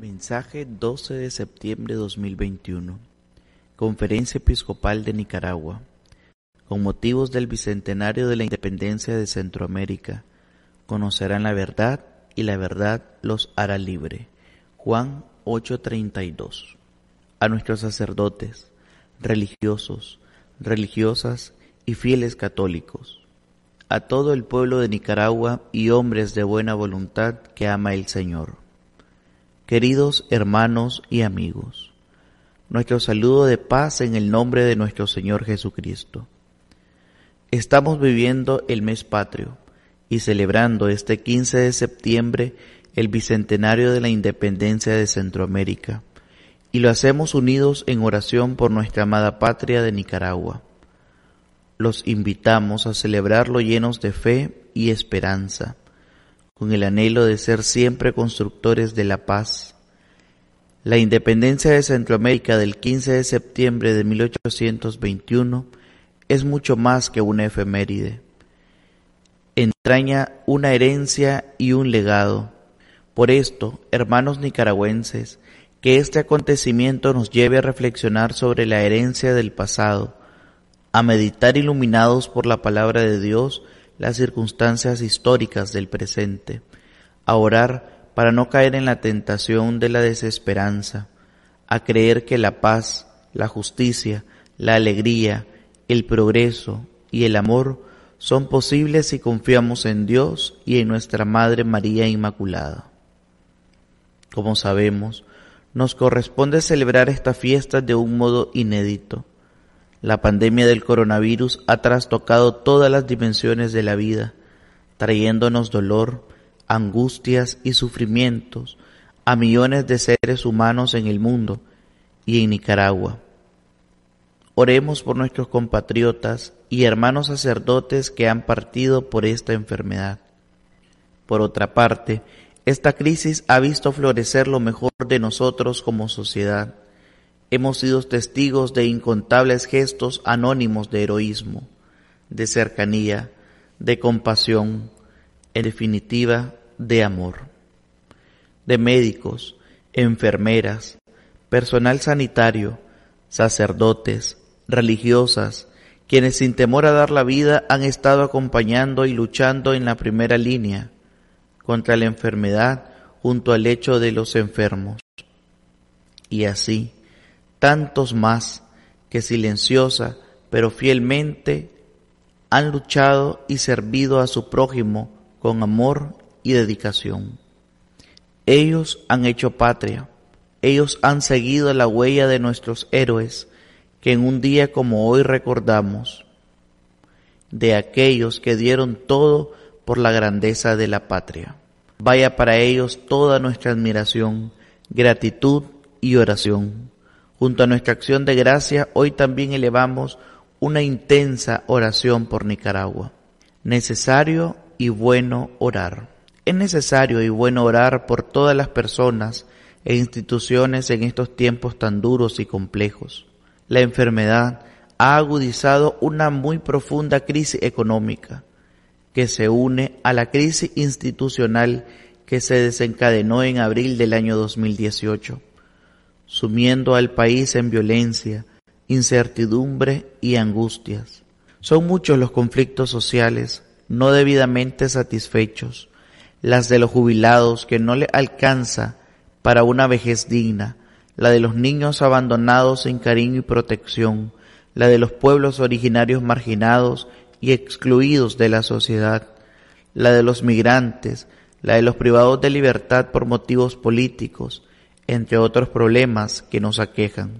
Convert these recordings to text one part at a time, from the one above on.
Mensaje 12 de septiembre de 2021. Conferencia Episcopal de Nicaragua. Con motivos del bicentenario de la independencia de Centroamérica, conocerán la verdad y la verdad los hará libre. Juan 8:32. A nuestros sacerdotes, religiosos, religiosas y fieles católicos, a todo el pueblo de Nicaragua y hombres de buena voluntad que ama el Señor Queridos hermanos y amigos, nuestro saludo de paz en el nombre de nuestro Señor Jesucristo. Estamos viviendo el mes patrio y celebrando este 15 de septiembre el bicentenario de la independencia de Centroamérica, y lo hacemos unidos en oración por nuestra amada patria de Nicaragua. Los invitamos a celebrarlo llenos de fe y esperanza con el anhelo de ser siempre constructores de la paz. La independencia de Centroamérica del 15 de septiembre de 1821 es mucho más que una efeméride. Entraña una herencia y un legado. Por esto, hermanos nicaragüenses, que este acontecimiento nos lleve a reflexionar sobre la herencia del pasado, a meditar iluminados por la palabra de Dios las circunstancias históricas del presente, a orar para no caer en la tentación de la desesperanza, a creer que la paz, la justicia, la alegría, el progreso y el amor son posibles si confiamos en Dios y en nuestra Madre María Inmaculada. Como sabemos, nos corresponde celebrar esta fiesta de un modo inédito, la pandemia del coronavirus ha trastocado todas las dimensiones de la vida, trayéndonos dolor, angustias y sufrimientos a millones de seres humanos en el mundo y en Nicaragua. Oremos por nuestros compatriotas y hermanos sacerdotes que han partido por esta enfermedad. Por otra parte, esta crisis ha visto florecer lo mejor de nosotros como sociedad Hemos sido testigos de incontables gestos anónimos de heroísmo, de cercanía, de compasión, en definitiva, de amor. De médicos, enfermeras, personal sanitario, sacerdotes, religiosas, quienes sin temor a dar la vida han estado acompañando y luchando en la primera línea contra la enfermedad junto al lecho de los enfermos. Y así, tantos más que silenciosa pero fielmente han luchado y servido a su prójimo con amor y dedicación. Ellos han hecho patria, ellos han seguido la huella de nuestros héroes que en un día como hoy recordamos, de aquellos que dieron todo por la grandeza de la patria. Vaya para ellos toda nuestra admiración, gratitud y oración. Junto a nuestra acción de gracia, hoy también elevamos una intensa oración por Nicaragua. Necesario y bueno orar. Es necesario y bueno orar por todas las personas e instituciones en estos tiempos tan duros y complejos. La enfermedad ha agudizado una muy profunda crisis económica que se une a la crisis institucional que se desencadenó en abril del año 2018 sumiendo al país en violencia, incertidumbre y angustias. Son muchos los conflictos sociales no debidamente satisfechos, las de los jubilados que no le alcanza para una vejez digna, la de los niños abandonados sin cariño y protección, la de los pueblos originarios marginados y excluidos de la sociedad, la de los migrantes, la de los privados de libertad por motivos políticos, entre otros problemas que nos aquejan.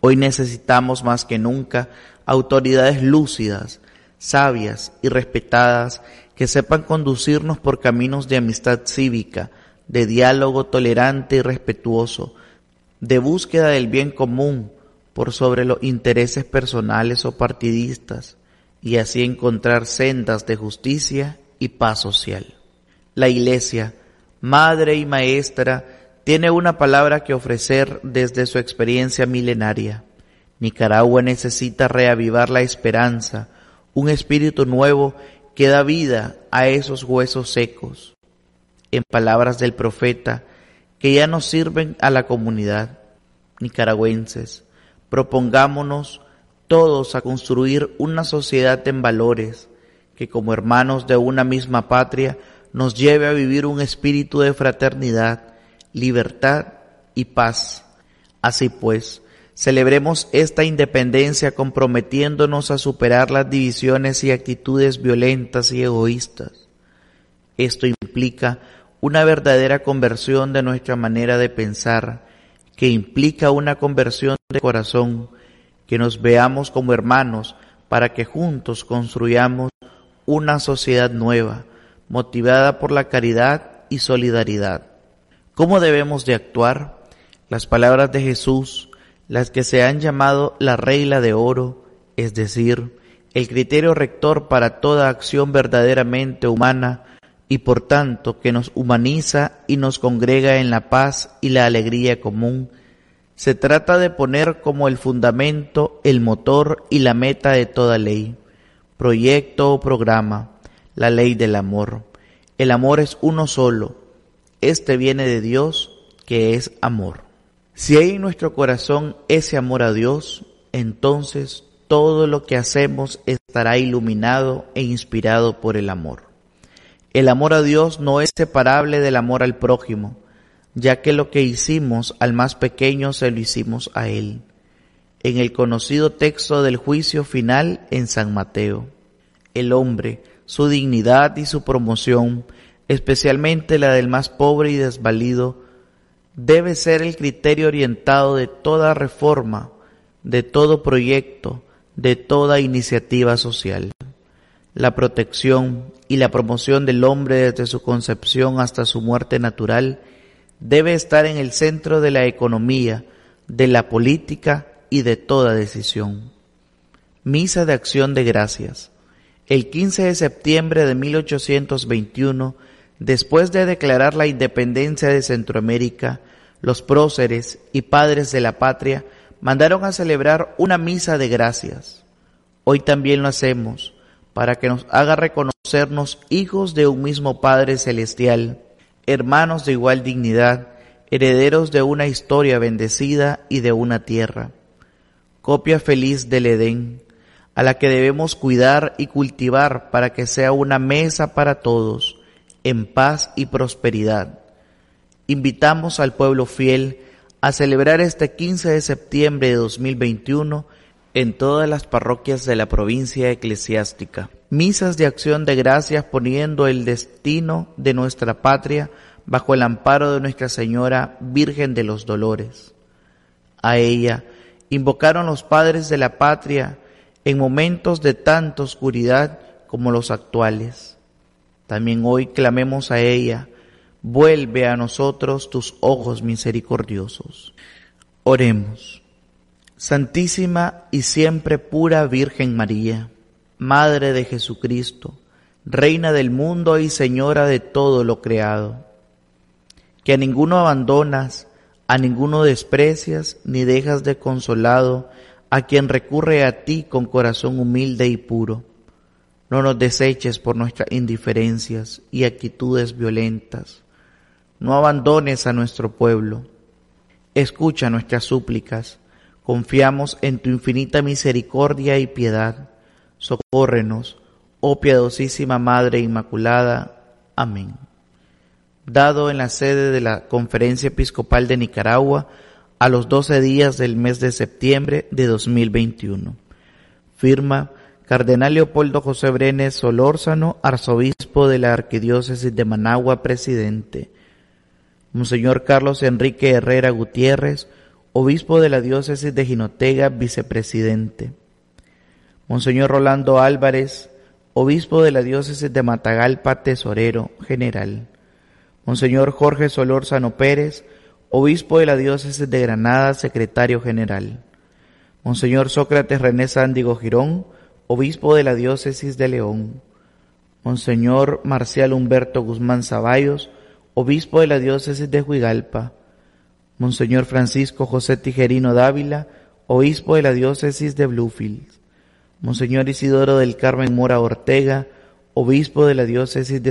Hoy necesitamos más que nunca autoridades lúcidas, sabias y respetadas que sepan conducirnos por caminos de amistad cívica, de diálogo tolerante y respetuoso, de búsqueda del bien común por sobre los intereses personales o partidistas, y así encontrar sendas de justicia y paz social. La Iglesia, Madre y Maestra, tiene una palabra que ofrecer desde su experiencia milenaria. Nicaragua necesita reavivar la esperanza, un espíritu nuevo que da vida a esos huesos secos. En palabras del profeta, que ya no sirven a la comunidad. Nicaragüenses, propongámonos todos a construir una sociedad en valores que como hermanos de una misma patria nos lleve a vivir un espíritu de fraternidad, libertad y paz. Así pues, celebremos esta independencia comprometiéndonos a superar las divisiones y actitudes violentas y egoístas. Esto implica una verdadera conversión de nuestra manera de pensar, que implica una conversión de corazón, que nos veamos como hermanos para que juntos construyamos una sociedad nueva, motivada por la caridad y solidaridad. ¿Cómo debemos de actuar? Las palabras de Jesús, las que se han llamado la regla de oro, es decir, el criterio rector para toda acción verdaderamente humana y por tanto que nos humaniza y nos congrega en la paz y la alegría común, se trata de poner como el fundamento, el motor y la meta de toda ley, proyecto o programa, la ley del amor. El amor es uno solo. Este viene de Dios, que es amor. Si hay en nuestro corazón ese amor a Dios, entonces todo lo que hacemos estará iluminado e inspirado por el amor. El amor a Dios no es separable del amor al prójimo, ya que lo que hicimos al más pequeño se lo hicimos a Él. En el conocido texto del juicio final en San Mateo, el hombre su dignidad y su promoción, especialmente la del más pobre y desvalido, debe ser el criterio orientado de toda reforma, de todo proyecto, de toda iniciativa social. La protección y la promoción del hombre desde su concepción hasta su muerte natural debe estar en el centro de la economía, de la política y de toda decisión. Misa de acción de gracias. El 15 de septiembre de 1821, después de declarar la independencia de Centroamérica, los próceres y padres de la patria mandaron a celebrar una misa de gracias. Hoy también lo hacemos para que nos haga reconocernos hijos de un mismo Padre Celestial, hermanos de igual dignidad, herederos de una historia bendecida y de una tierra. Copia feliz del Edén a la que debemos cuidar y cultivar para que sea una mesa para todos, en paz y prosperidad. Invitamos al pueblo fiel a celebrar este 15 de septiembre de 2021 en todas las parroquias de la provincia eclesiástica. Misas de acción de gracias poniendo el destino de nuestra patria bajo el amparo de Nuestra Señora Virgen de los Dolores. A ella invocaron los padres de la patria en momentos de tanta oscuridad como los actuales. También hoy clamemos a ella, vuelve a nosotros tus ojos misericordiosos. Oremos. Santísima y siempre pura Virgen María, Madre de Jesucristo, Reina del mundo y Señora de todo lo creado, que a ninguno abandonas, a ninguno desprecias, ni dejas de consolado, a quien recurre a ti con corazón humilde y puro. No nos deseches por nuestras indiferencias y actitudes violentas. No abandones a nuestro pueblo. Escucha nuestras súplicas. Confiamos en tu infinita misericordia y piedad. Socórrenos, oh piadosísima Madre Inmaculada. Amén. Dado en la sede de la Conferencia Episcopal de Nicaragua, a los 12 días del mes de septiembre de 2021. Firma Cardenal Leopoldo José Brenes Solórzano, arzobispo de la Arquidiócesis de Managua, presidente. Monseñor Carlos Enrique Herrera Gutiérrez, obispo de la diócesis de Jinotega, vicepresidente. Monseñor Rolando Álvarez, obispo de la diócesis de Matagalpa, tesorero general. Monseñor Jorge Solórzano Pérez, obispo de la diócesis de Granada, secretario general. Monseñor Sócrates René Sándigo Girón, obispo de la diócesis de León. Monseñor Marcial Humberto Guzmán Zavallos, obispo de la diócesis de Huigalpa. Monseñor Francisco José Tijerino Dávila, obispo de la diócesis de Bluefield. Monseñor Isidoro del Carmen Mora Ortega, obispo de la diócesis de